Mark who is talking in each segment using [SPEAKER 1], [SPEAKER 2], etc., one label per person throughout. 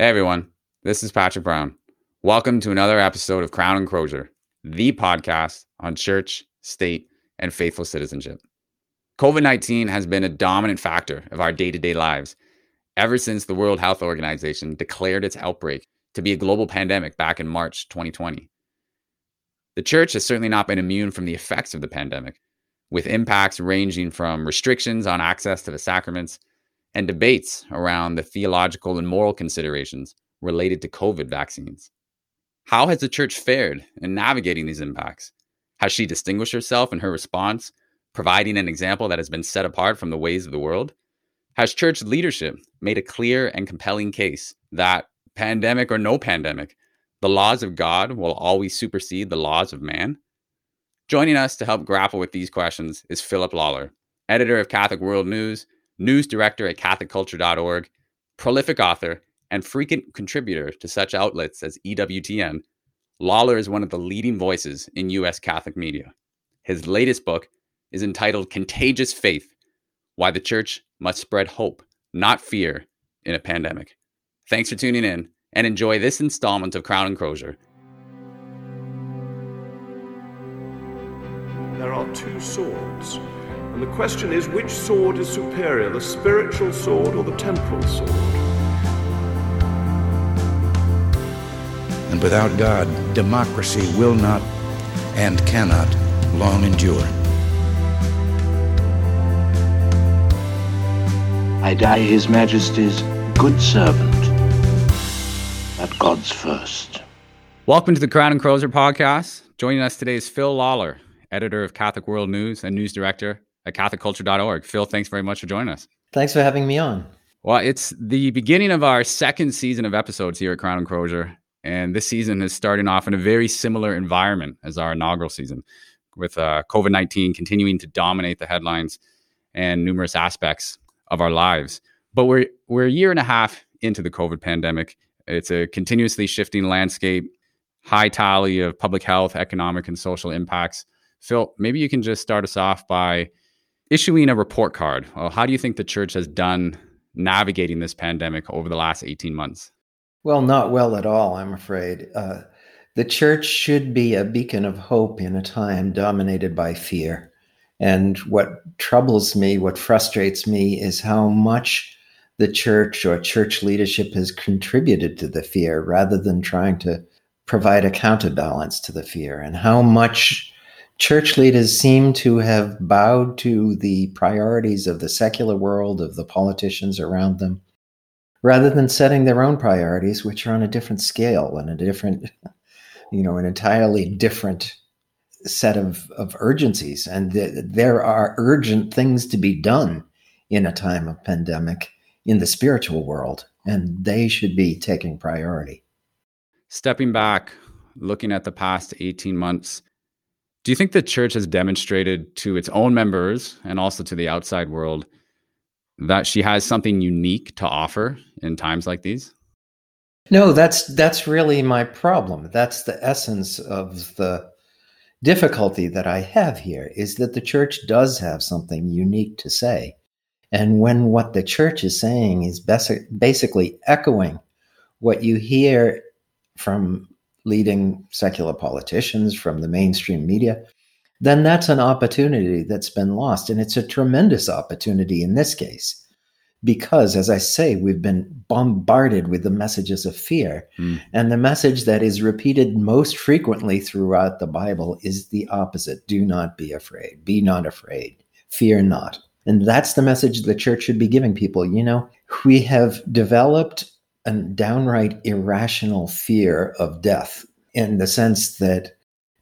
[SPEAKER 1] Hey everyone, this is Patrick Brown. Welcome to another episode of Crown and Crozier, the podcast on church, state, and faithful citizenship. COVID 19 has been a dominant factor of our day to day lives ever since the World Health Organization declared its outbreak to be a global pandemic back in March 2020. The church has certainly not been immune from the effects of the pandemic, with impacts ranging from restrictions on access to the sacraments and debates around the theological and moral considerations related to COVID vaccines. How has the church fared in navigating these impacts? Has she distinguished herself in her response, providing an example that has been set apart from the ways of the world? Has church leadership made a clear and compelling case that, pandemic or no pandemic, the laws of God will always supersede the laws of man? Joining us to help grapple with these questions is Philip Lawler, editor of Catholic World News news director at CatholicCulture.org, prolific author, and frequent contributor to such outlets as EWTN, Lawler is one of the leading voices in U.S. Catholic media. His latest book is entitled Contagious Faith Why the Church Must Spread Hope, Not Fear, in a Pandemic. Thanks for tuning in and enjoy this installment of Crown and Crozier.
[SPEAKER 2] There are two swords and the question is which sword is superior, the spiritual sword or the temporal sword?
[SPEAKER 3] And without God, democracy will not and cannot long endure.
[SPEAKER 4] I die His Majesty's good servant, but God's first.
[SPEAKER 1] Welcome to the Crown and Crozier podcast. Joining us today is Phil Lawler, editor of Catholic World News and news director at CatholicCulture.org. Phil, thanks very much for joining us.
[SPEAKER 5] Thanks for having me on.
[SPEAKER 1] Well, it's the beginning of our second season of episodes here at Crown and Crozier. And this season is starting off in a very similar environment as our inaugural season, with uh, COVID 19 continuing to dominate the headlines and numerous aspects of our lives. But we're, we're a year and a half into the COVID pandemic. It's a continuously shifting landscape, high tally of public health, economic, and social impacts. Phil, maybe you can just start us off by issuing a report card. Well, how do you think the church has done navigating this pandemic over the last 18 months?
[SPEAKER 5] Well, not well at all, I'm afraid. Uh, the church should be a beacon of hope in a time dominated by fear. And what troubles me, what frustrates me, is how much the church or church leadership has contributed to the fear rather than trying to provide a counterbalance to the fear, and how much church leaders seem to have bowed to the priorities of the secular world, of the politicians around them, rather than setting their own priorities, which are on a different scale and a different, you know, an entirely different set of, of urgencies. And th- there are urgent things to be done in a time of pandemic in the spiritual world, and they should be taking priority.
[SPEAKER 1] Stepping back, looking at the past 18 months, do you think the church has demonstrated to its own members and also to the outside world that she has something unique to offer in times like these?
[SPEAKER 5] No, that's that's really my problem. That's the essence of the difficulty that I have here is that the church does have something unique to say. And when what the church is saying is basically echoing what you hear from leading secular politicians from the mainstream media, then that's an opportunity that's been lost. And it's a tremendous opportunity in this case, because as I say, we've been bombarded with the messages of fear. Mm. And the message that is repeated most frequently throughout the Bible is the opposite do not be afraid, be not afraid, fear not. And that's the message the church should be giving people. You know, we have developed a downright irrational fear of death in the sense that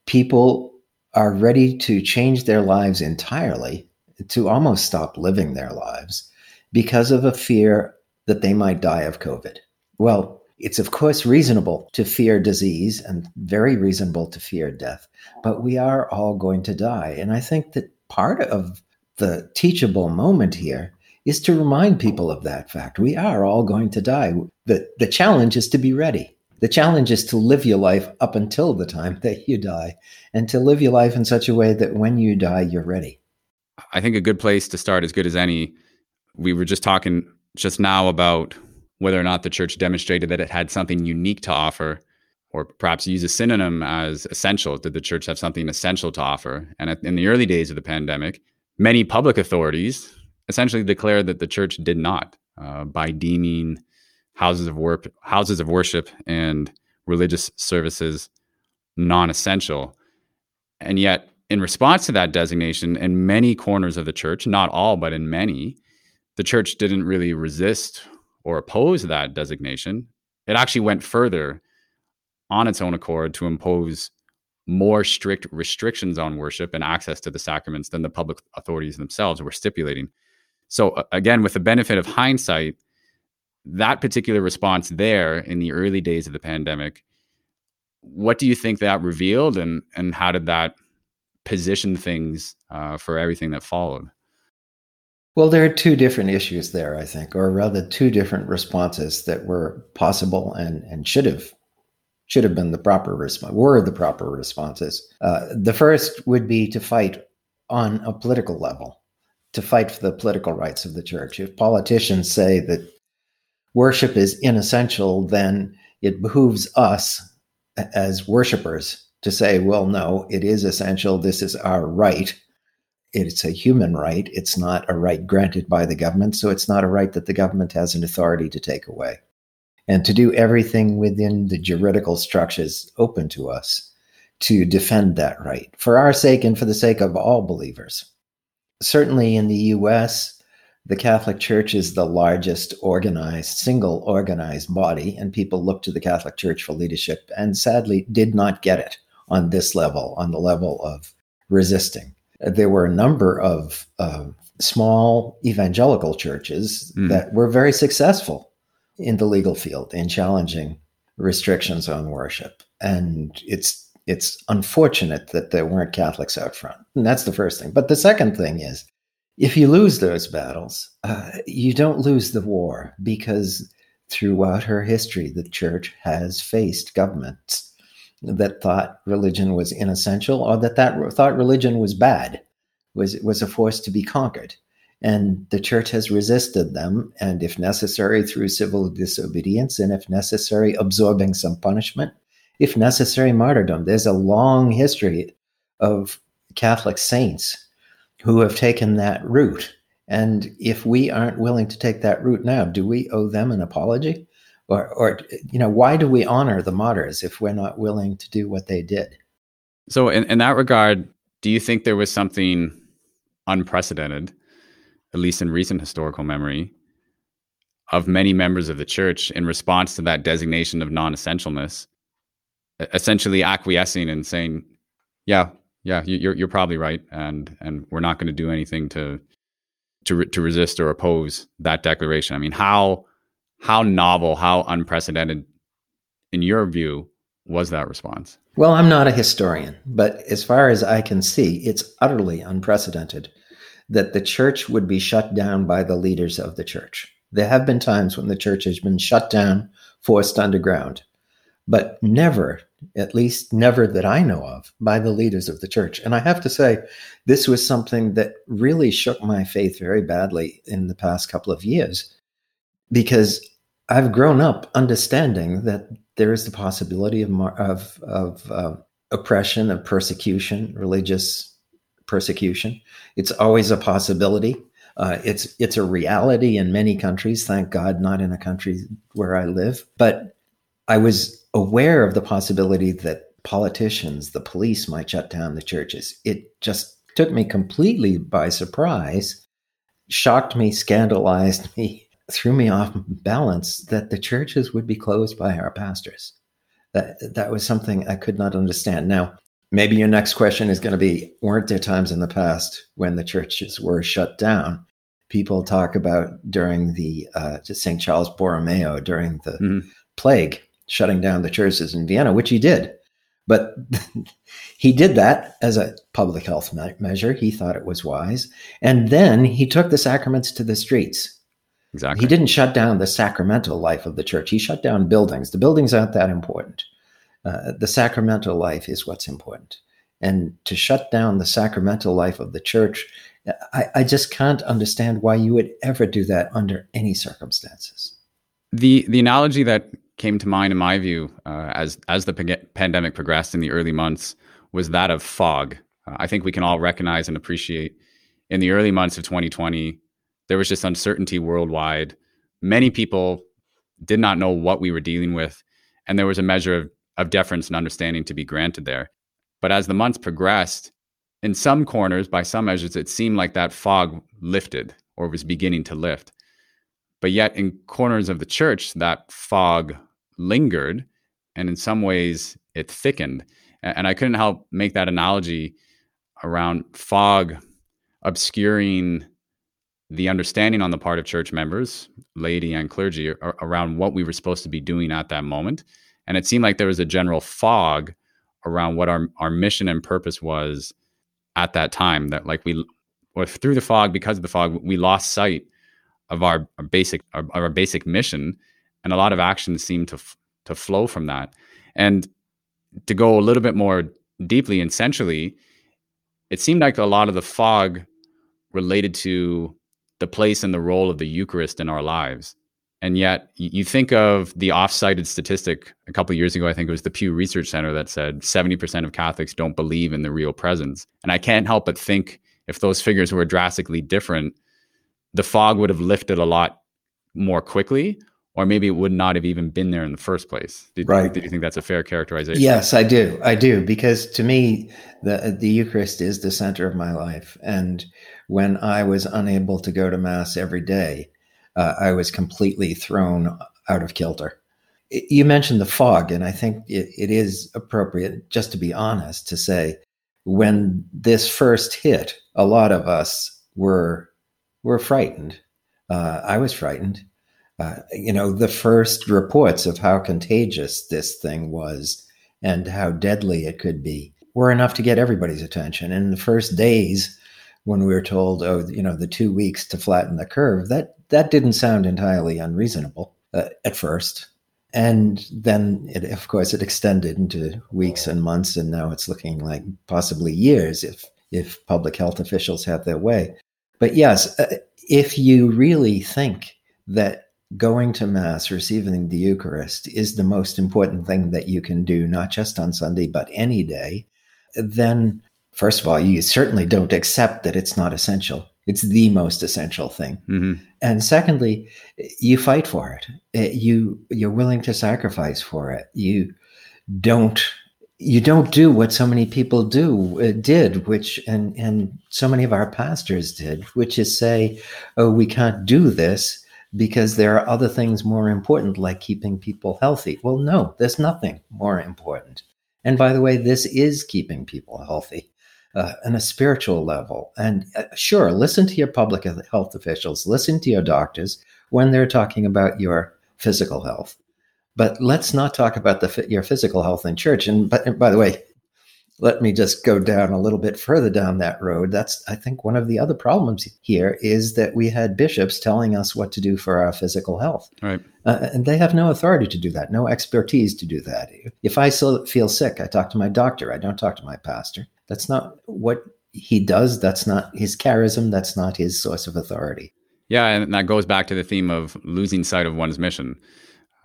[SPEAKER 5] people are ready to change their lives entirely, to almost stop living their lives because of a fear that they might die of COVID. Well, it's of course reasonable to fear disease and very reasonable to fear death, but we are all going to die. And I think that part of the teachable moment here is to remind people of that fact. We are all going to die. The, the challenge is to be ready. The challenge is to live your life up until the time that you die and to live your life in such a way that when you die, you're ready.
[SPEAKER 1] I think a good place to start, as good as any, we were just talking just now about whether or not the church demonstrated that it had something unique to offer, or perhaps use a synonym as essential. Did the church have something essential to offer? And in the early days of the pandemic, many public authorities essentially declared that the church did not uh, by deeming houses of work, houses of worship, and religious services non-essential. And yet, in response to that designation, in many corners of the church, not all, but in many, the church didn't really resist or oppose that designation. It actually went further on its own accord to impose more strict restrictions on worship and access to the sacraments than the public authorities themselves were stipulating. So, again, with the benefit of hindsight, that particular response there in the early days of the pandemic, what do you think that revealed, and and how did that position things uh, for everything that followed?
[SPEAKER 5] Well, there are two different issues there, I think, or rather, two different responses that were possible and and should have should have been the proper response, were the proper responses. Uh, the first would be to fight on a political level, to fight for the political rights of the church. If politicians say that worship is inessential, then it behooves us as worshipers to say, well, no, it is essential. This is our right. It's a human right. It's not a right granted by the government. So it's not a right that the government has an authority to take away and to do everything within the juridical structures open to us to defend that right for our sake and for the sake of all believers. Certainly in the US, the Catholic Church is the largest organized, single organized body, and people look to the Catholic Church for leadership and sadly did not get it on this level, on the level of resisting. There were a number of uh, small evangelical churches mm. that were very successful in the legal field in challenging restrictions on worship. And it's it's unfortunate that there weren't Catholics out front. And that's the first thing. But the second thing is if you lose those battles, uh, you don't lose the war because throughout her history, the church has faced governments that thought religion was inessential or that, that thought religion was bad, was, was a force to be conquered. And the church has resisted them, and if necessary, through civil disobedience, and if necessary, absorbing some punishment, if necessary, martyrdom. There's a long history of Catholic saints who have taken that route. And if we aren't willing to take that route now, do we owe them an apology? Or, or you know, why do we honor the martyrs if we're not willing to do what they did?
[SPEAKER 1] So, in, in that regard, do you think there was something unprecedented at least in recent historical memory, of many members of the church in response to that designation of non essentialness, essentially acquiescing and saying, yeah, yeah, you're, you're probably right. And, and we're not going to do anything to, to, to resist or oppose that declaration. I mean, how, how novel, how unprecedented, in your view, was that response?
[SPEAKER 5] Well, I'm not a historian, but as far as I can see, it's utterly unprecedented that the church would be shut down by the leaders of the church. There have been times when the church has been shut down, forced underground, but never, at least never that I know of, by the leaders of the church. And I have to say, this was something that really shook my faith very badly in the past couple of years because I've grown up understanding that there is the possibility of, of, of uh, oppression, of persecution, religious persecution. It's always a possibility. Uh, it's it's a reality in many countries. Thank God, not in a country where I live. But I was aware of the possibility that politicians, the police, might shut down the churches. It just took me completely by surprise, shocked me, scandalized me, threw me off balance that the churches would be closed by our pastors. That that was something I could not understand. Now, maybe your next question is going to be weren't there times in the past when the churches were shut down people talk about during the uh, st charles borromeo during the mm-hmm. plague shutting down the churches in vienna which he did. But he did that as a public health me- measure. He thought it was wise. And then he took the sacraments to the streets.
[SPEAKER 1] Exactly.
[SPEAKER 5] He didn't shut down the sacramental life of the church. He shut down buildings. The buildings aren't that important. Uh, the sacramental life is what's important. And to shut down the sacramental life of the church, I, I just can't understand why you would ever do that under any circumstances.
[SPEAKER 1] The the analogy that came to mind in my view uh, as as the pandemic progressed in the early months was that of fog. Uh, I think we can all recognize and appreciate in the early months of 2020 there was just uncertainty worldwide. Many people did not know what we were dealing with, and there was a measure of, of deference and understanding to be granted there. But as the months progressed, in some corners, by some measures, it seemed like that fog lifted or was beginning to lift. But yet, in corners of the church, that fog lingered, and in some ways, it thickened. And I couldn't help make that analogy around fog obscuring the understanding on the part of church members, laity and clergy, around what we were supposed to be doing at that moment. And it seemed like there was a general fog around what our, our mission and purpose was at that time. That, like, we, or through the fog, because of the fog, we lost sight of our, our basic our, our, basic mission, and a lot of actions seemed to f- to flow from that. And to go a little bit more deeply and centrally, it seemed like a lot of the fog related to the place and the role of the Eucharist in our lives. And yet, you think of the off-cited statistic a couple years ago. I think it was the Pew Research Center that said 70% of Catholics don't believe in the real presence. And I can't help but think if those figures were drastically different, the fog would have lifted a lot more quickly, or maybe it would not have even been there in the first place. Did, right. Do you think that's a fair characterization?
[SPEAKER 5] Yes, I do. I do because to me, the the Eucharist is the center of my life, and when I was unable to go to mass every day, uh, I was completely thrown out of kilter. You mentioned the fog, and I think it, it is appropriate, just to be honest, to say when this first hit, a lot of us were were frightened. Uh, I was frightened. Uh, you know, the first reports of how contagious this thing was and how deadly it could be were enough to get everybody's attention. In the first days, when we were told, oh, you know, the two weeks to flatten the curve, that that didn't sound entirely unreasonable uh, at first. And then, it, of course, it extended into weeks and months, and now it's looking like possibly years if if public health officials have their way. But yes, uh, if you really think that going to Mass, receiving the Eucharist, is the most important thing that you can do, not just on Sunday, but any day, then first of all, you certainly don't accept that it's not essential. It's the most essential thing. Mm-hmm. And secondly, you fight for it. Uh, you you're willing to sacrifice for it. You don't you don't do what so many people do uh, did which and and so many of our pastors did which is say oh we can't do this because there are other things more important like keeping people healthy. Well no there's nothing more important. And by the way this is keeping people healthy uh, on a spiritual level. And uh, sure listen to your public health officials listen to your doctors when they're talking about your physical health. But let's not talk about the your physical health in church. And but by the way, let me just go down a little bit further down that road. That's I think one of the other problems here is that we had bishops telling us what to do for our physical health,
[SPEAKER 1] right?
[SPEAKER 5] Uh, and they have no authority to do that, no expertise to do that. If I feel sick, I talk to my doctor. I don't talk to my pastor. That's not what he does. That's not his charism. That's not his source of authority.
[SPEAKER 1] Yeah, and that goes back to the theme of losing sight of one's mission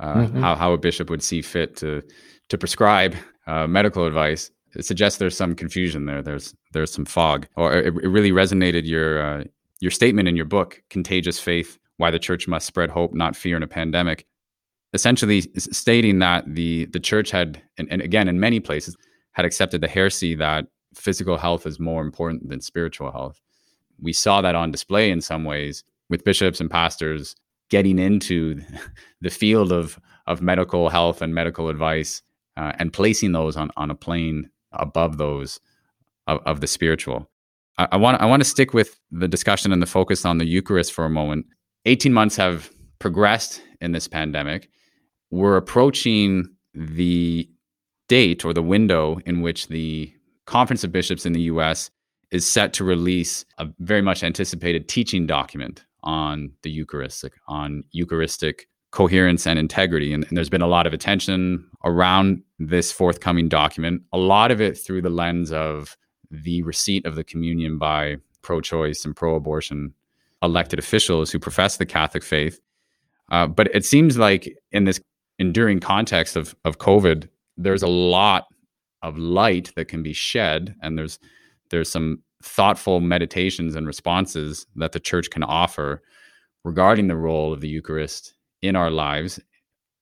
[SPEAKER 1] uh, mm-hmm. how, how a bishop would see fit to to prescribe uh, medical advice. It suggests there's some confusion there. There's there's some fog. Or it, it really resonated your uh, your statement in your book, "Contagious Faith: Why the Church Must Spread Hope, Not Fear, in a Pandemic." Essentially, stating that the the church had, and, and again in many places, had accepted the heresy that physical health is more important than spiritual health. We saw that on display in some ways with bishops and pastors getting into the field of of medical health and medical advice uh, and placing those on on a plane above those of, of the spiritual. I, I want I want to stick with the discussion and the focus on the Eucharist for a moment. Eighteen months have progressed in this pandemic. We're approaching the date or the window in which the Conference of Bishops in the U.S. is set to release a very much anticipated teaching document on the Eucharistic, on Eucharistic coherence and integrity. And, and, there's been a lot of attention around this forthcoming document, a lot of it through the lens of the receipt of the communion by pro choice and pro abortion elected officials who profess the Catholic faith. Uh, but it seems like in this enduring context of of COVID, there's a lot of light that can be shed, and there's there's some thoughtful meditations and responses that the church can offer regarding the role of the Eucharist in our lives.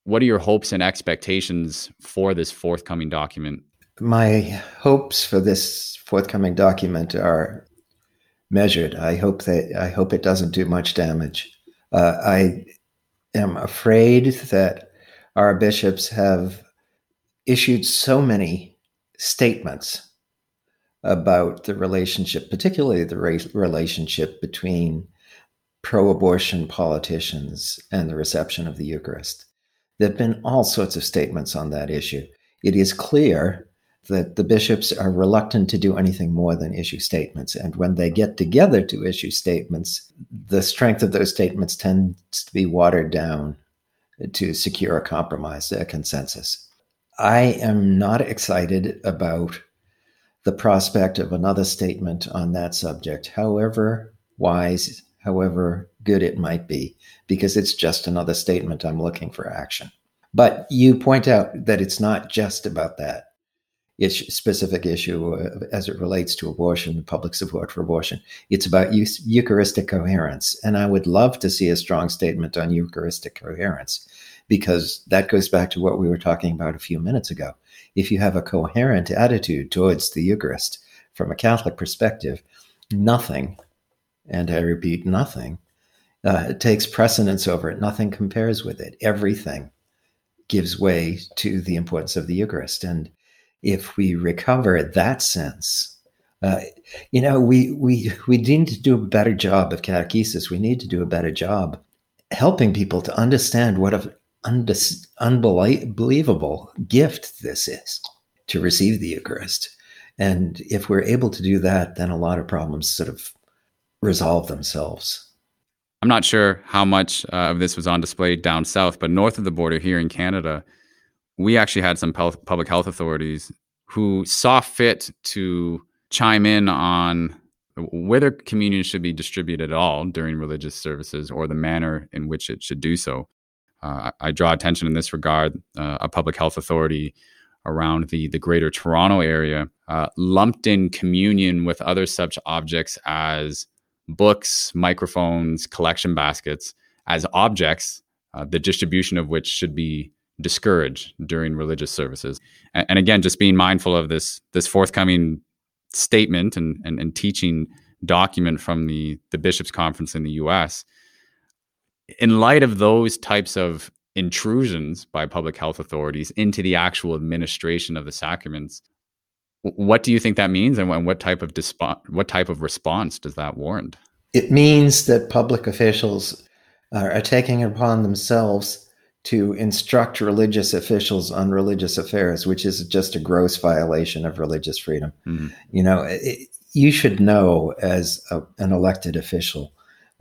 [SPEAKER 1] What are your hopes and expectations for this forthcoming document?
[SPEAKER 5] My hopes for this forthcoming document are measured. I hope that I hope it doesn't do much damage. Uh, I am afraid that our bishops have issued so many statements about the relationship, particularly the relationship between pro abortion politicians and the reception of the Eucharist. There have been all sorts of statements on that issue. It is clear that the bishops are reluctant to do anything more than issue statements. And when they get together to issue statements, the strength of those statements tends to be watered down to secure a compromise, a consensus. I am not excited about the prospect of another statement on that subject, however wise, however good it might be, because it's just another statement. I'm looking for action. But you point out that it's not just about that issue, specific issue uh, as it relates to abortion, public support for abortion. It's about Eucharistic coherence. And I would love to see a strong statement on Eucharistic coherence because that goes back to what we were talking about a few minutes ago. If you have a coherent attitude towards the Eucharist from a Catholic perspective, nothing, and I repeat, nothing, uh, takes precedence over it. Nothing compares with it. Everything gives way to the importance of the Eucharist. And if we recover that sense, uh, you know, we we we need to do a better job of catechesis. We need to do a better job helping people to understand what a undis- unbelievable gift this is to receive the Eucharist. And if we're able to do that, then a lot of problems sort of resolve themselves.
[SPEAKER 1] I'm not sure how much uh, of this was on display down south, but north of the border here in Canada, we actually had some public health authorities who saw fit to chime in on whether communion should be distributed at all during religious services or the manner in which it should do so. Uh, I draw attention in this regard. Uh, a public health authority around the the Greater Toronto area uh, lumped in communion with other such objects as books, microphones, collection baskets as objects, uh, the distribution of which should be discouraged during religious services. And, and, again, just being mindful of this this forthcoming statement and, and, and teaching document from the the bishops' conference in the U.S in light of those types of intrusions by public health authorities into the actual administration of the sacraments, what do you think that means, and what type of dispo- what type of response does that warrant?
[SPEAKER 5] It means that public officials are taking it upon themselves to instruct religious officials on religious affairs, which is just a gross violation of religious freedom. Mm-hmm. You know, it, you should know as a, an elected official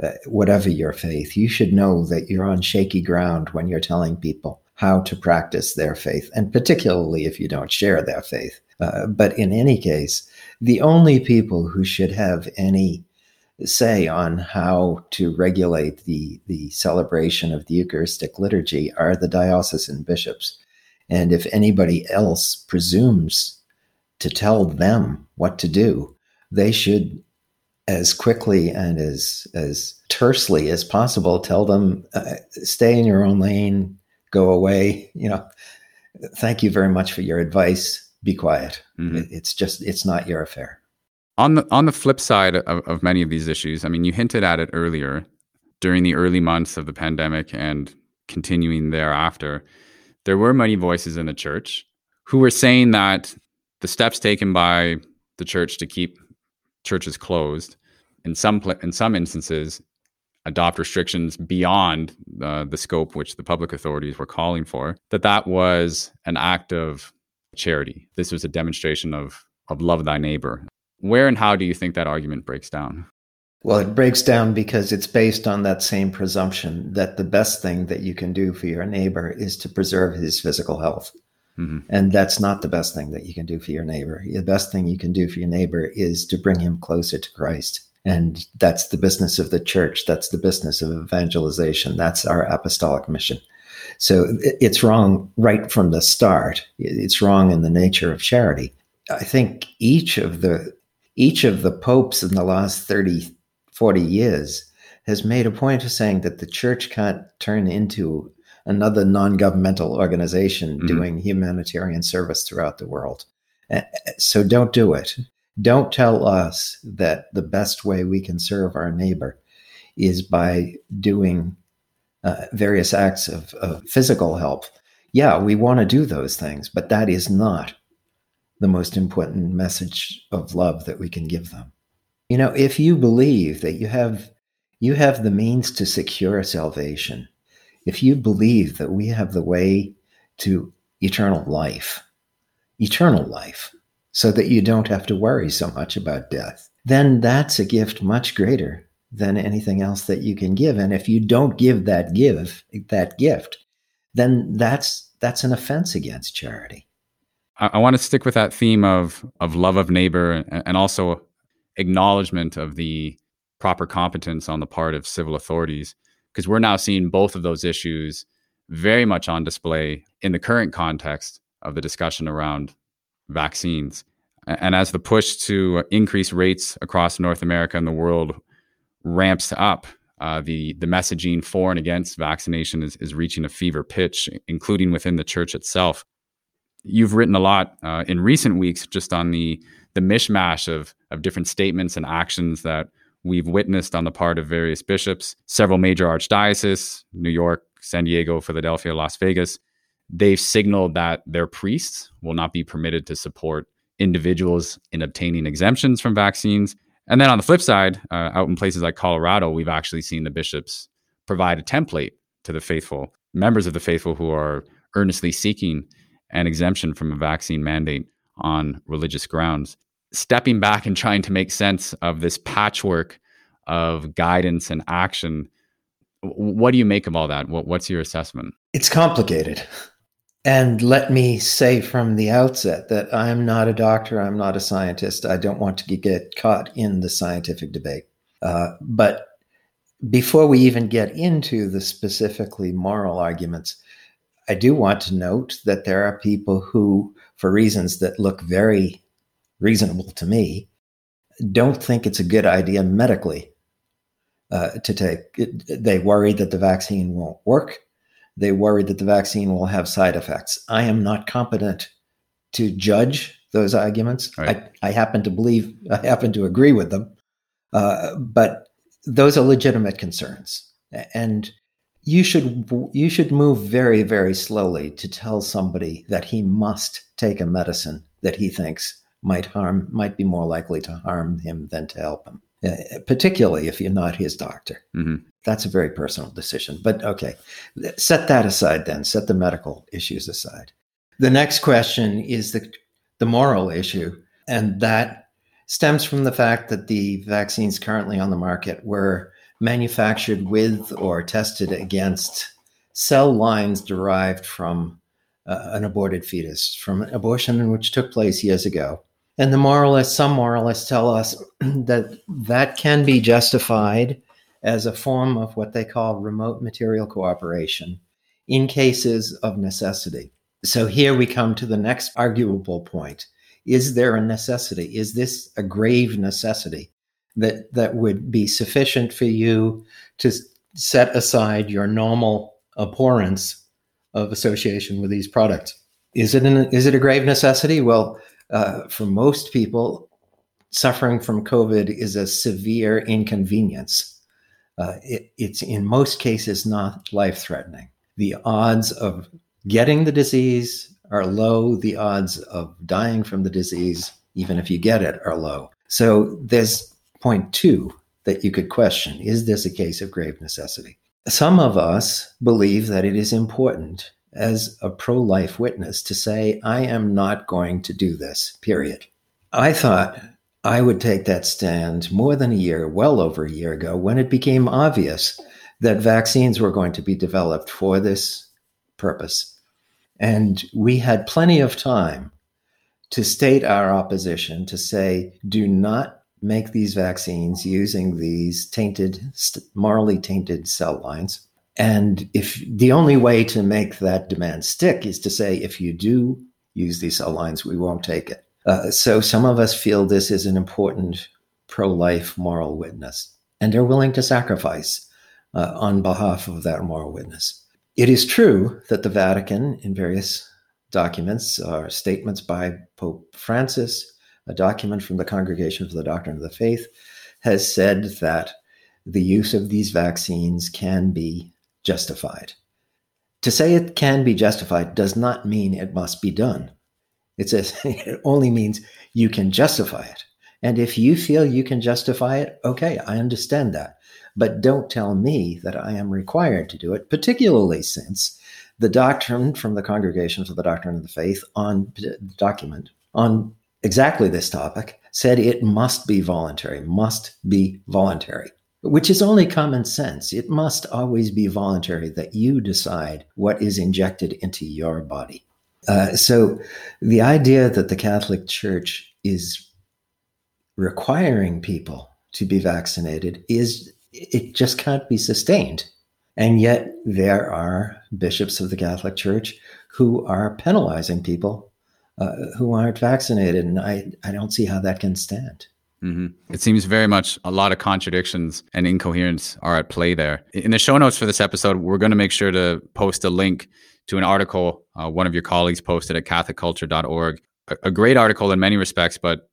[SPEAKER 5] uh, whatever your faith, you should know that you're on shaky ground when you're telling people how to practice their faith, and particularly if you don't share their faith. Uh, but in any case, the only people who should have any say on how to regulate the, the celebration of the Eucharistic liturgy are the diocesan bishops. And if anybody else presumes to tell them what to do, they should as quickly and as as tersely as possible tell them uh, stay in your own lane go away you know thank you very much for your advice be quiet. Mm-hmm. it's just it's not your affair.
[SPEAKER 1] On the on the flip side of, of many of these issues i mean you hinted at it earlier during the early months of the pandemic and continuing thereafter. There were many voices in the church who were saying that the steps taken by the church to keep churches closed in some in some instances adopt restrictions beyond uh, the scope which the public authorities were calling for that that was an act of charity this was a demonstration of of love thy neighbor where and how do you think that argument breaks down
[SPEAKER 5] well it breaks down because it's based on that same presumption that the best thing that you can do for your neighbor is to preserve his physical health Mm-hmm. And that's not the best thing that you can do for your neighbor. The best thing you can do for your neighbor is to bring him closer to Christ And that's the business of the church. That's the business of evangelization. That's our apostolic mission. So it's wrong right from the start. It's wrong in the nature of charity. I think each of the each of the popes in the last 30, 40 years has made a point of saying that the church can't turn into another non-governmental organization mm-hmm. doing humanitarian service throughout the world. So don't do it. Don't tell us that the best way we can serve our neighbor is by doing uh, various acts of, of physical help. Yeah, we want to do those things, but that is not the most important message of love that we can give them. You know, if you believe that you have you have the means to secure salvation, if you believe that we have the way to eternal life, eternal life, so that you don't have to worry so much about death, then that's a gift much greater than anything else that you can give. And if you don't give that give that gift, then that's that's an offense against charity.
[SPEAKER 1] I, I want to stick with that theme of of love of neighbor and, and also acknowledgement of the proper competence on the part of civil authorities because we're now seeing both of those issues very much on display in the current context of the discussion around vaccines. And as the push to increase rates across North America and the world ramps up, uh, the the messaging for and against vaccination is, is reaching a fever pitch, including within the church itself. You've written a lot uh, in recent weeks just on the the mishmash of of different statements and actions that we've witnessed on the part of various bishops, several major archdioceses, New York, San Diego, Philadelphia, Las Vegas, they've signaled that their priests will not be permitted to support individuals in obtaining exemptions from vaccines. And then on the flip side, uh, out in places like Colorado, we've actually seen the bishops provide a template to the faithful, members of the faithful who are earnestly seeking an exemption from a vaccine mandate on religious grounds. Stepping back and trying to make sense of this patchwork of guidance and action, what do you make of all that? What, what's your assessment?
[SPEAKER 5] It's complicated. And let me say from the outset that I'm not a doctor, I'm not a scientist. I don't want to get caught in the scientific debate. Uh, but before we even get into the specifically moral arguments, I do want to note that there are people who, for reasons that look very reasonable to me, don't think it's a good idea medically uh, to take. They worry that the vaccine won't work. They worry that the vaccine will have side effects. I am not competent to judge those arguments. Right. I, I, happen to believe, I happen to agree with them, uh, but those are legitimate concerns. And you should you should move very very slowly to tell somebody that he must take a medicine that he thinks might harm might be more likely to harm him than to help him uh, particularly if you're not his doctor. Mm-hmm. That's a very personal decision. But okay, set that aside then, set the medical issues aside. The next question is the, the moral issue, and that stems from the fact that the vaccines currently on the market were manufactured with or tested against cell lines derived from uh, an aborted fetus, from an abortion which took place years ago. And the moralists, some moralists tell us that that can be justified as a form of what they call remote material cooperation in cases of necessity. So here we come to the next arguable point. Is there a necessity? Is this a grave necessity that, that would be sufficient for you to set aside your normal abhorrence of association with these products? Is it, an, is it a grave necessity? Well, uh, for most people, suffering from COVID is a severe inconvenience. Uh, it, it's in most cases not life threatening. The odds of getting the disease are low. The odds of dying from the disease, even if you get it, are low. So there's point two that you could question is this a case of grave necessity? Some of us believe that it is important as a pro life witness to say, I am not going to do this, period. I thought I would take that stand more than a year, well over a year ago, when it became obvious that vaccines were going to be developed for this purpose. And we had plenty of time to state our opposition, to say, do not make these vaccines using these tainted, morally tainted cell lines. And if the only way to make that demand stick is to say, if you do use these cell lines, we won't take it. Uh, so some of us feel this is an important pro life moral witness, and they're willing to sacrifice uh, on behalf of that moral witness. It is true that the Vatican, in various documents, or statements by Pope Francis, a document from the Congregation for the Doctrine of the Faith, has said that the use of these vaccines can be justified. To say it can be justified does not mean it must be done. It says it only means you can justify it. And if you feel you can justify it, okay, I understand that. But don't tell me that I am required to do it, particularly since the doctrine from the Congregation for the Doctrine of the Faith on the document on exactly this topic said it must be voluntary, must be voluntary, which is only common sense. It must always be voluntary that you decide what is injected into your body. Uh, so the idea that the Catholic Church is requiring people to be vaccinated is it just can't be sustained. And yet there are bishops of the Catholic Church who are penalizing people uh, who aren't vaccinated. And I, I don't see how that can stand.
[SPEAKER 1] Mm-hmm. It seems very much a lot of contradictions and incoherence are at play there. In the show notes for this episode, we're going to make sure to post a link to an article uh, one of your colleagues posted at CatholicCulture.org. A, a great article in many respects, but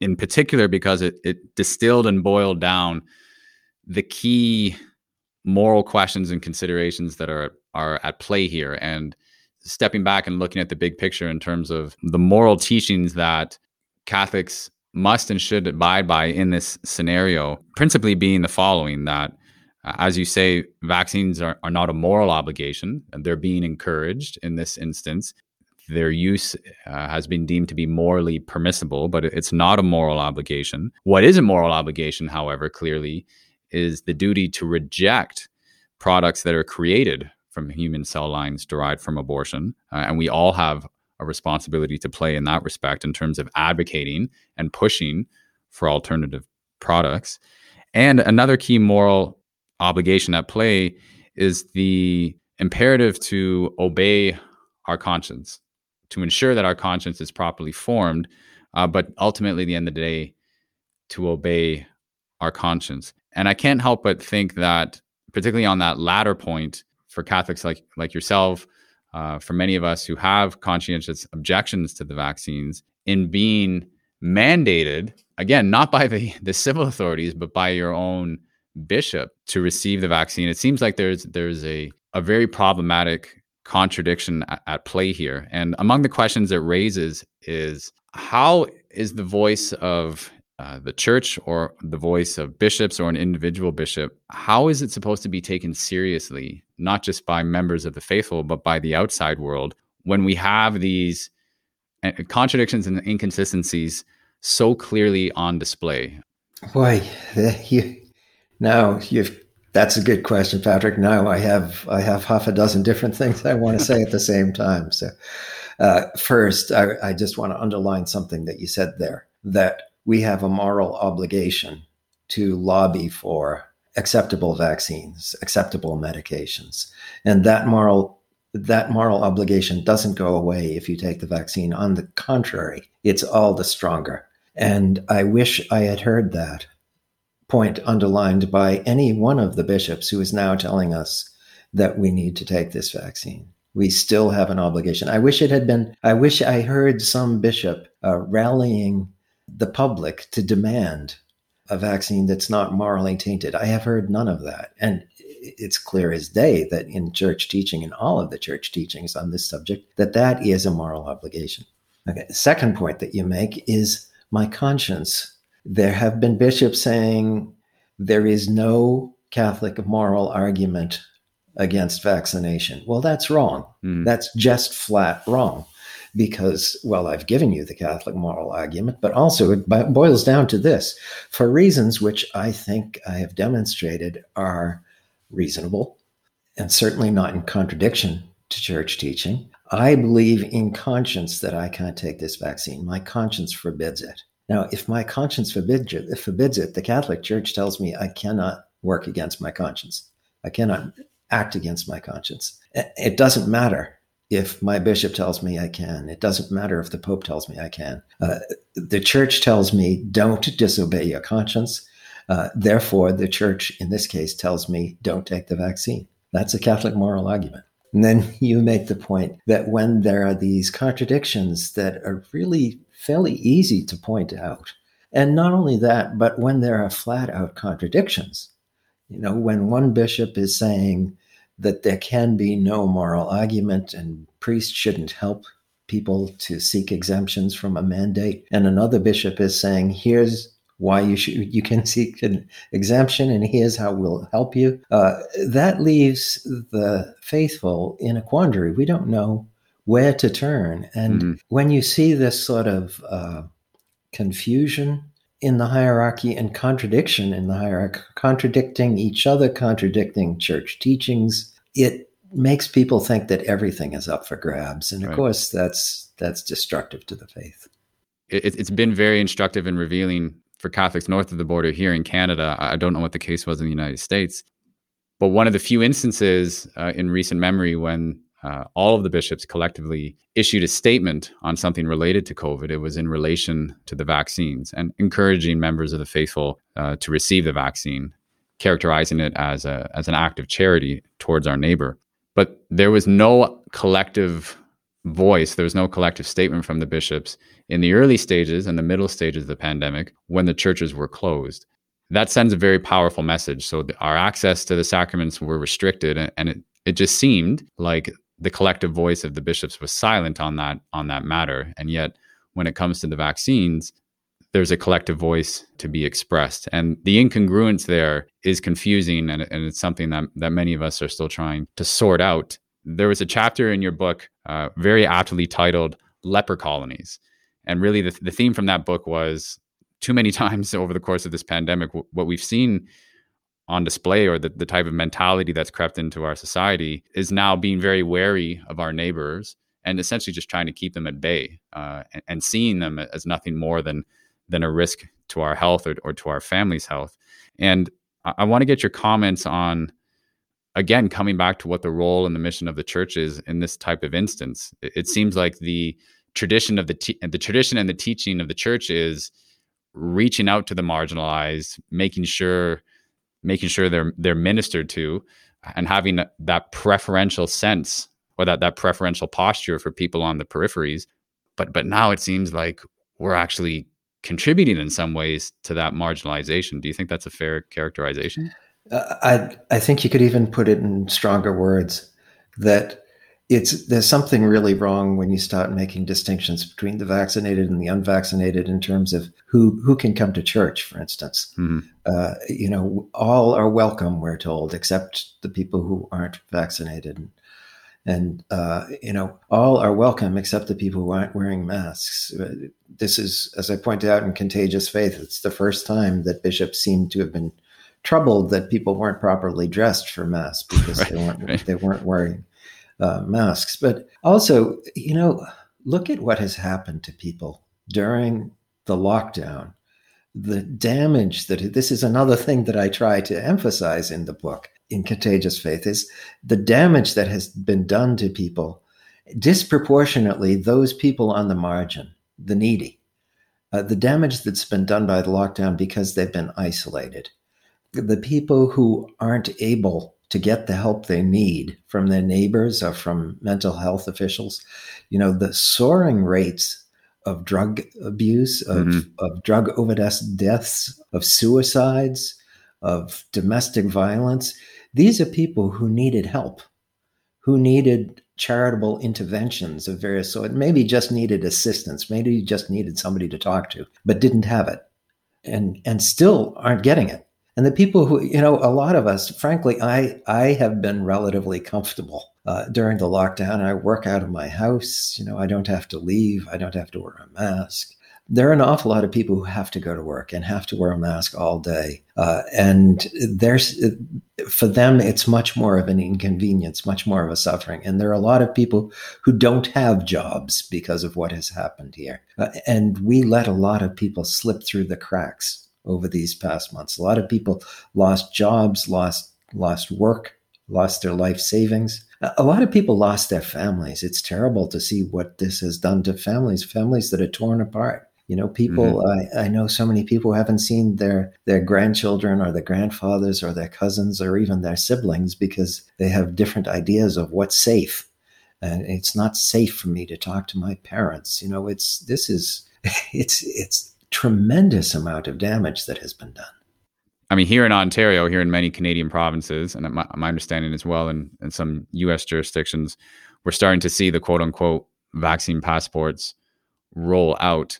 [SPEAKER 1] in particular because it, it distilled and boiled down the key moral questions and considerations that are are at play here and stepping back and looking at the big picture in terms of the moral teachings that Catholics must and should abide by in this scenario, principally being the following that, uh, as you say, vaccines are, are not a moral obligation, they're being encouraged in this instance. Their use uh, has been deemed to be morally permissible, but it's not a moral obligation. What is a moral obligation, however, clearly, is the duty to reject products that are created from human cell lines derived from abortion. Uh, and we all have a responsibility to play in that respect in terms of advocating and pushing for alternative products. And another key moral obligation at play is the imperative to obey our conscience, to ensure that our conscience is properly formed, uh, but ultimately, at the end of the day, to obey our conscience. And I can't help but think that, particularly on that latter point, for Catholics like like yourself, uh, for many of us who have conscientious objections to the vaccines, in being mandated again not by the the civil authorities but by your own bishop to receive the vaccine. It seems like there's there's a a very problematic contradiction at, at play here. And among the questions it raises is how is the voice of uh, the church or the voice of bishops or an individual bishop, how is it supposed to be taken seriously, not just by members of the faithful, but by the outside world when we have these uh, contradictions and inconsistencies so clearly on display?
[SPEAKER 5] Why, you, now you've that's a good question, Patrick. Now I have I have half a dozen different things I want to say at the same time. So, uh, first, I, I just want to underline something that you said there that we have a moral obligation to lobby for acceptable vaccines, acceptable medications. And that moral that moral obligation doesn't go away if you take the vaccine. On the contrary, it's all the stronger. And I wish I had heard that point underlined by any one of the bishops who is now telling us that we need to take this vaccine. We still have an obligation. I wish it had been, I wish I heard some bishop uh, rallying the public to demand a vaccine that's not morally tainted. I have heard none of that. And it's clear as day that in church teaching, in all of the church teachings on this subject, that that is a moral obligation. Okay. Second point that you make is my conscience. There have been bishops saying there is no Catholic moral argument against vaccination. Well, that's wrong. Mm. That's just flat wrong because, well, I've given you the Catholic moral argument, but also it boils down to this for reasons which I think I have demonstrated are reasonable and certainly not in contradiction to church teaching. I believe in conscience that I can't take this vaccine. My conscience forbids it. Now, if my conscience forbids it, forbids it, the Catholic Church tells me I cannot work against my conscience. I cannot act against my conscience. It doesn't matter if my bishop tells me I can. It doesn't matter if the Pope tells me I can. Uh, the church tells me don't disobey your conscience. Uh, therefore, the church in this case tells me don't take the vaccine. That's a Catholic moral argument. And then you make the point that when there are these contradictions that are really fairly easy to point out, and not only that, but when there are flat out contradictions, you know, when one bishop is saying that there can be no moral argument and priests shouldn't help people to seek exemptions from a mandate, and another bishop is saying, here's why you should you can seek an exemption and here's how we'll help you. Uh, that leaves the faithful in a quandary. We don't know where to turn. And mm-hmm. when you see this sort of uh, confusion in the hierarchy and contradiction in the hierarchy, contradicting each other, contradicting church teachings. It makes people think that everything is up for grabs, and of right. course, that's that's destructive to the faith.
[SPEAKER 1] It, it's been very instructive and revealing for Catholics north of the border here in Canada. I don't know what the case was in the United States, but one of the few instances uh, in recent memory when uh, all of the bishops collectively issued a statement on something related to COVID. It was in relation to the vaccines and encouraging members of the faithful uh, to receive the vaccine, characterizing it as a as an act of charity towards our neighbor. But there was no collective voice. There was no collective statement from the bishops in the early stages and the middle stages of the pandemic when the churches were closed. That sends a very powerful message. So our access to the sacraments were restricted, and it, it just seemed like the collective voice of the bishops was silent on that on that matter. And yet when it comes to the vaccines there's a collective voice to be expressed. And the incongruence there is confusing and, and it's something that, that many of us are still trying to sort out. There was a chapter in your book uh, very aptly titled leper colonies. And really the, the theme from that book was too many times over the course of this pandemic what we've seen on display or the, the type of mentality that's crept into our society is now being very wary of our neighbors and essentially just trying to keep them at bay uh, and, and, seeing them as nothing more than than a risk to our health or, or to our family's health. And I, I want to get your comments on again coming back to what the role and the mission of the church is in this type of instance. It, it seems like the tradition of the te- the tradition and the teaching of the church is reaching out to the marginalized, making sure making sure they're they're ministered to and having that preferential sense or that that preferential posture for people on the peripheries. But but now it seems like we're actually contributing in some ways to that marginalization. Do you think that's a fair characterization?
[SPEAKER 5] Uh, i i think you could even put it in stronger words that it's there's something really wrong when you start making distinctions between the vaccinated and the unvaccinated in terms of who who can come to church, for instance. Mm-hmm. Uh, you know, all are welcome, we're told, except the people who aren't vaccinated. And uh, you know, all are welcome except the people who aren't wearing masks. This is, as I pointed out in Contagious Faith, it's the first time that bishops seem to have been troubled that people weren't properly dressed for mass because right, they weren't right. they weren't wearing uh, masks. But also, you know, look at what has happened to people during the lockdown. The damage that this is another thing that I try to emphasize in the book in Contagious Faith is the damage that has been done to people, disproportionately those people on the margin, the needy, uh, the damage that's been done by the lockdown because they've been isolated, the people who aren't able to get the help they need from their neighbors or from mental health officials. You know, the soaring rates of drug abuse, of, mm-hmm. of drug overdose deaths, of suicides, of domestic violence. These are people who needed help, who needed charitable interventions of various sorts, maybe just needed assistance, maybe just needed somebody to talk to, but didn't have it and, and still aren't getting it and the people who you know a lot of us frankly i i have been relatively comfortable uh, during the lockdown i work out of my house you know i don't have to leave i don't have to wear a mask there are an awful lot of people who have to go to work and have to wear a mask all day. Uh, and there's, for them, it's much more of an inconvenience, much more of a suffering. And there are a lot of people who don't have jobs because of what has happened here. Uh, and we let a lot of people slip through the cracks over these past months. A lot of people lost jobs, lost lost work, lost their life savings. A lot of people lost their families. It's terrible to see what this has done to families, families that are torn apart. You know, people. Mm-hmm. I, I know so many people who haven't seen their their grandchildren or their grandfathers or their cousins or even their siblings because they have different ideas of what's safe. And it's not safe for me to talk to my parents. You know, it's this is it's it's tremendous amount of damage that has been done.
[SPEAKER 1] I mean, here in Ontario, here in many Canadian provinces, and my, my understanding as well in, in some US jurisdictions, we're starting to see the quote unquote vaccine passports roll out.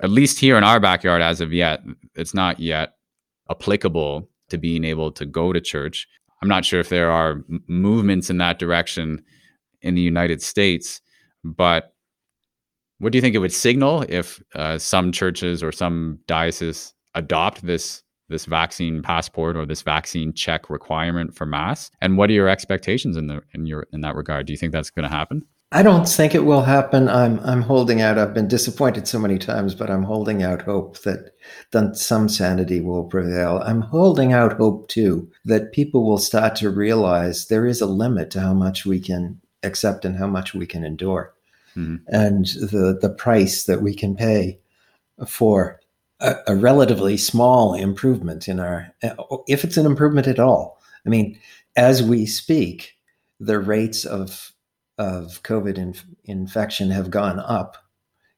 [SPEAKER 1] At least here in our backyard, as of yet, it's not yet applicable to being able to go to church. I'm not sure if there are movements in that direction in the United States, but what do you think it would signal if uh, some churches or some dioceses adopt this this vaccine passport or this vaccine check requirement for mass? And what are your expectations in the in your in that regard? Do you think that's going to happen?
[SPEAKER 5] I don't think it will happen. I'm I'm holding out. I've been disappointed so many times, but I'm holding out hope that that some sanity will prevail. I'm holding out hope too that people will start to realize there is a limit to how much we can accept and how much we can endure, mm-hmm. and the the price that we can pay for a, a relatively small improvement in our, if it's an improvement at all. I mean, as we speak, the rates of of COVID inf- infection have gone up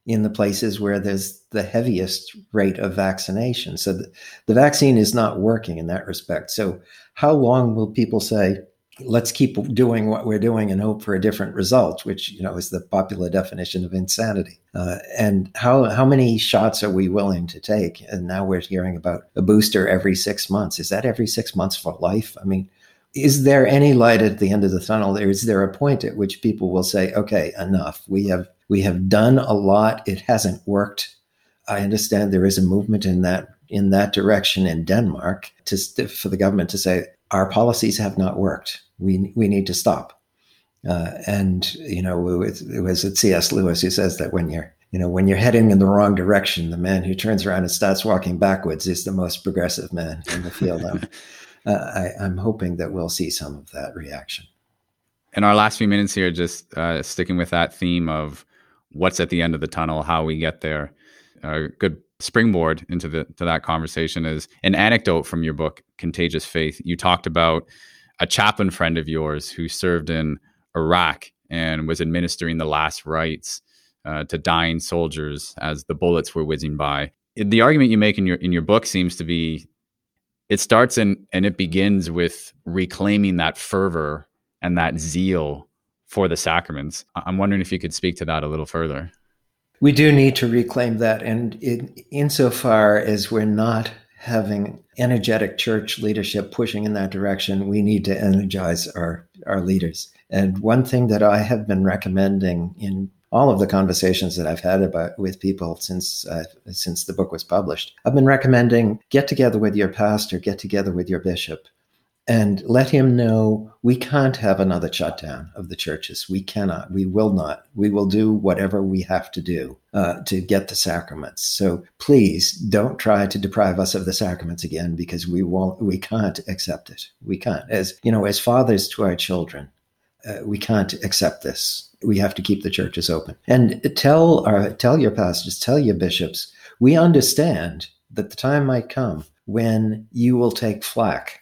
[SPEAKER 5] in the places where there's the heaviest rate of vaccination. So the, the vaccine is not working in that respect. So how long will people say, let's keep doing what we're doing and hope for a different result, which you know is the popular definition of insanity. Uh, and how how many shots are we willing to take? And now we're hearing about a booster every six months. Is that every six months for life? I mean, is there any light at the end of the tunnel? Is there a point at which people will say, "Okay, enough. We have we have done a lot. It hasn't worked." I understand there is a movement in that in that direction in Denmark to for the government to say our policies have not worked we we need to stop. Uh, and you know, it, it was at C.S. Lewis who says that when you're you know when you're heading in the wrong direction, the man who turns around and starts walking backwards is the most progressive man in the field. I'm, uh, I, I'm hoping that we'll see some of that reaction.
[SPEAKER 1] In our last few minutes here, just uh, sticking with that theme of what's at the end of the tunnel, how we get there. A good springboard into the to that conversation is an anecdote from your book, Contagious Faith. You talked about a chaplain friend of yours who served in Iraq and was administering the last rites uh, to dying soldiers as the bullets were whizzing by. The argument you make in your in your book seems to be it starts in and it begins with reclaiming that fervor and that zeal for the sacraments. I'm wondering if you could speak to that a little further.
[SPEAKER 5] We do need to reclaim that, and in, insofar as we're not having energetic church leadership pushing in that direction, we need to energize our, our leaders. And one thing that I have been recommending in all of the conversations that I've had about with people since uh, since the book was published, I've been recommending get together with your pastor, get together with your bishop, and let him know we can't have another shutdown of the churches. We cannot. We will not. We will do whatever we have to do uh, to get the sacraments. So please don't try to deprive us of the sacraments again because we won't. We can't accept it. We can't. As you know, as fathers to our children, uh, we can't accept this. We have to keep the churches open and tell our tell your pastors, tell your bishops. We understand that the time might come when you will take flack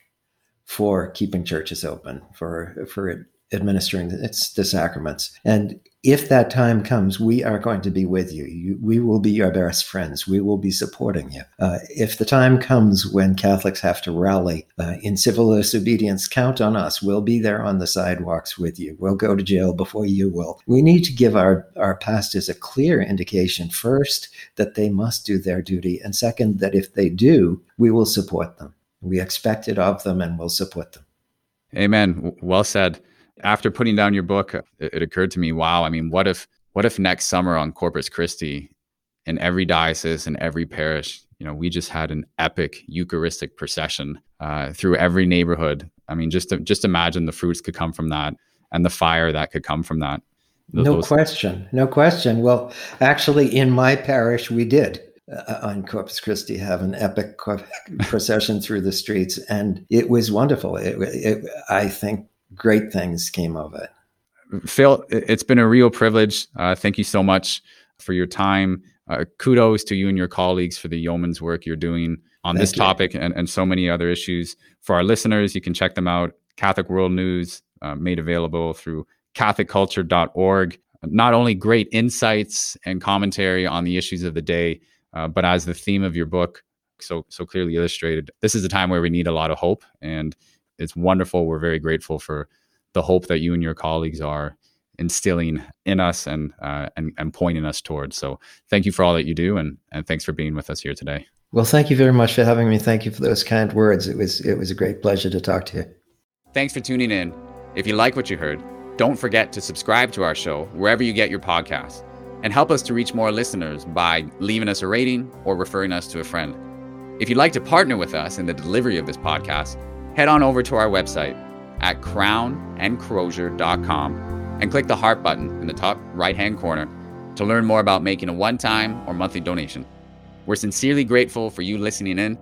[SPEAKER 5] for keeping churches open, for for administering its the sacraments. And if that time comes, we are going to be with you. you we will be your best friends. We will be supporting you. Uh, if the time comes when Catholics have to rally uh, in civil disobedience, count on us. We'll be there on the sidewalks with you. We'll go to jail before you will. We need to give our, our pastors a clear indication first that they must do their duty, and second, that if they do, we will support them. We expect it of them and we'll support them.
[SPEAKER 1] Amen. Well said. After putting down your book, it, occurred to me, wow, I mean, what if what if next summer on Corpus Christi in every diocese and every parish. You know, we just had an epic Eucharistic procession uh, through every neighborhood. I mean, just just imagine the fruits could come from that and the fire that could come from that.
[SPEAKER 5] Those, no question, no question. Well, actually, in my parish, we did uh, on Corpus Christi have an epic procession through the streets, and it was wonderful. It, it, I think great things came of it.
[SPEAKER 1] Phil, it's been a real privilege. Uh, thank you so much for your time. Uh, kudos to you and your colleagues for the yeoman's work you're doing on thank this you. topic and, and so many other issues. For our listeners, you can check them out. Catholic World News, uh, made available through CatholicCulture.org. Not only great insights and commentary on the issues of the day, uh, but as the theme of your book so so clearly illustrated, this is a time where we need a lot of hope, and it's wonderful. We're very grateful for the hope that you and your colleagues are instilling in us and uh, and and pointing us towards. So thank you for all that you do, and and thanks for being with us here today.
[SPEAKER 5] Well, thank you very much for having me. Thank you for those kind words. It was it was a great pleasure to talk to you.
[SPEAKER 1] Thanks for tuning in. If you like what you heard, don't forget to subscribe to our show wherever you get your podcasts and help us to reach more listeners by leaving us a rating or referring us to a friend. If you'd like to partner with us in the delivery of this podcast, head on over to our website at crownandcrozier.com and click the heart button in the top right hand corner to learn more about making a one time or monthly donation. We're sincerely grateful for you listening in,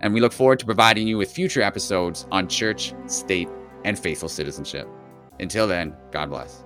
[SPEAKER 1] and we look forward to providing you with future episodes on church, state, and faithful citizenship. Until then, God bless.